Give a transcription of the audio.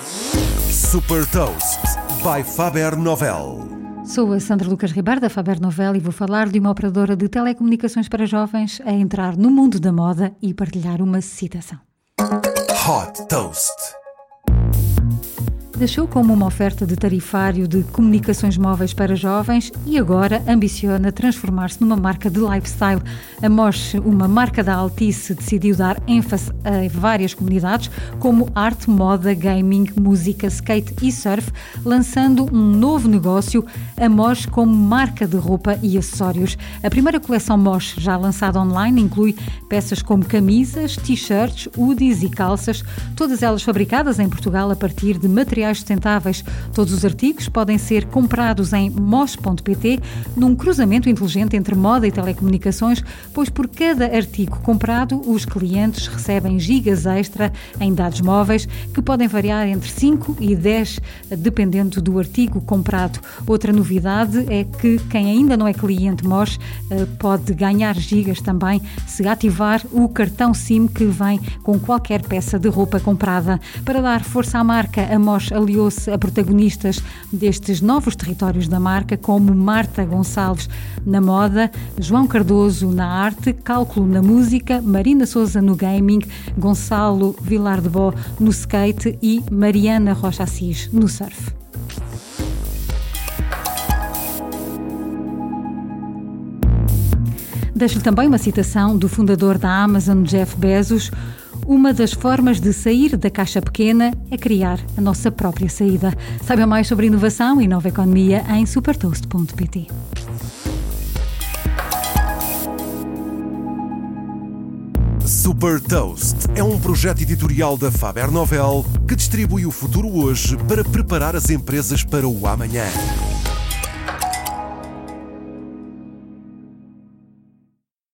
Super Toast by Faber Novel. Sou a Sandra Lucas Ribeiro da Faber Novel e vou falar de uma operadora de telecomunicações para jovens a entrar no mundo da moda e partilhar uma citação. Hot Toast. Deixou como uma oferta de tarifário de comunicações móveis para jovens e agora ambiciona transformar-se numa marca de lifestyle. A Mosh, uma marca da Altice, decidiu dar ênfase a várias comunidades, como arte, moda, gaming, música, skate e surf, lançando um novo negócio, a Mosh como marca de roupa e acessórios. A primeira coleção Mosh, já lançada online, inclui peças como camisas, t-shirts, hoodies e calças, todas elas fabricadas em Portugal a partir de materiais materiais sustentáveis. Todos os artigos podem ser comprados em mos.pt num cruzamento inteligente entre moda e telecomunicações, pois por cada artigo comprado, os clientes recebem gigas extra em dados móveis que podem variar entre 5 e 10, dependendo do artigo comprado. Outra novidade é que quem ainda não é cliente MOS eh, pode ganhar gigas também se ativar o cartão SIM que vem com qualquer peça de roupa comprada. Para dar força à marca, a MOS aliou-se a protagonistas destes novos territórios da marca, como Marta Gonçalves na moda, João Cardoso na arte, Cálculo na música, Marina Souza no gaming, Gonçalo Vilar de Bó no skate e Mariana Rocha Assis no surf. Deixo-lhe também uma citação do fundador da Amazon, Jeff Bezos. Uma das formas de sair da caixa pequena é criar a nossa própria saída. Saiba mais sobre inovação e nova economia em supertoast.pt. Super Toast é um projeto editorial da Faber Novel que distribui o futuro hoje para preparar as empresas para o amanhã.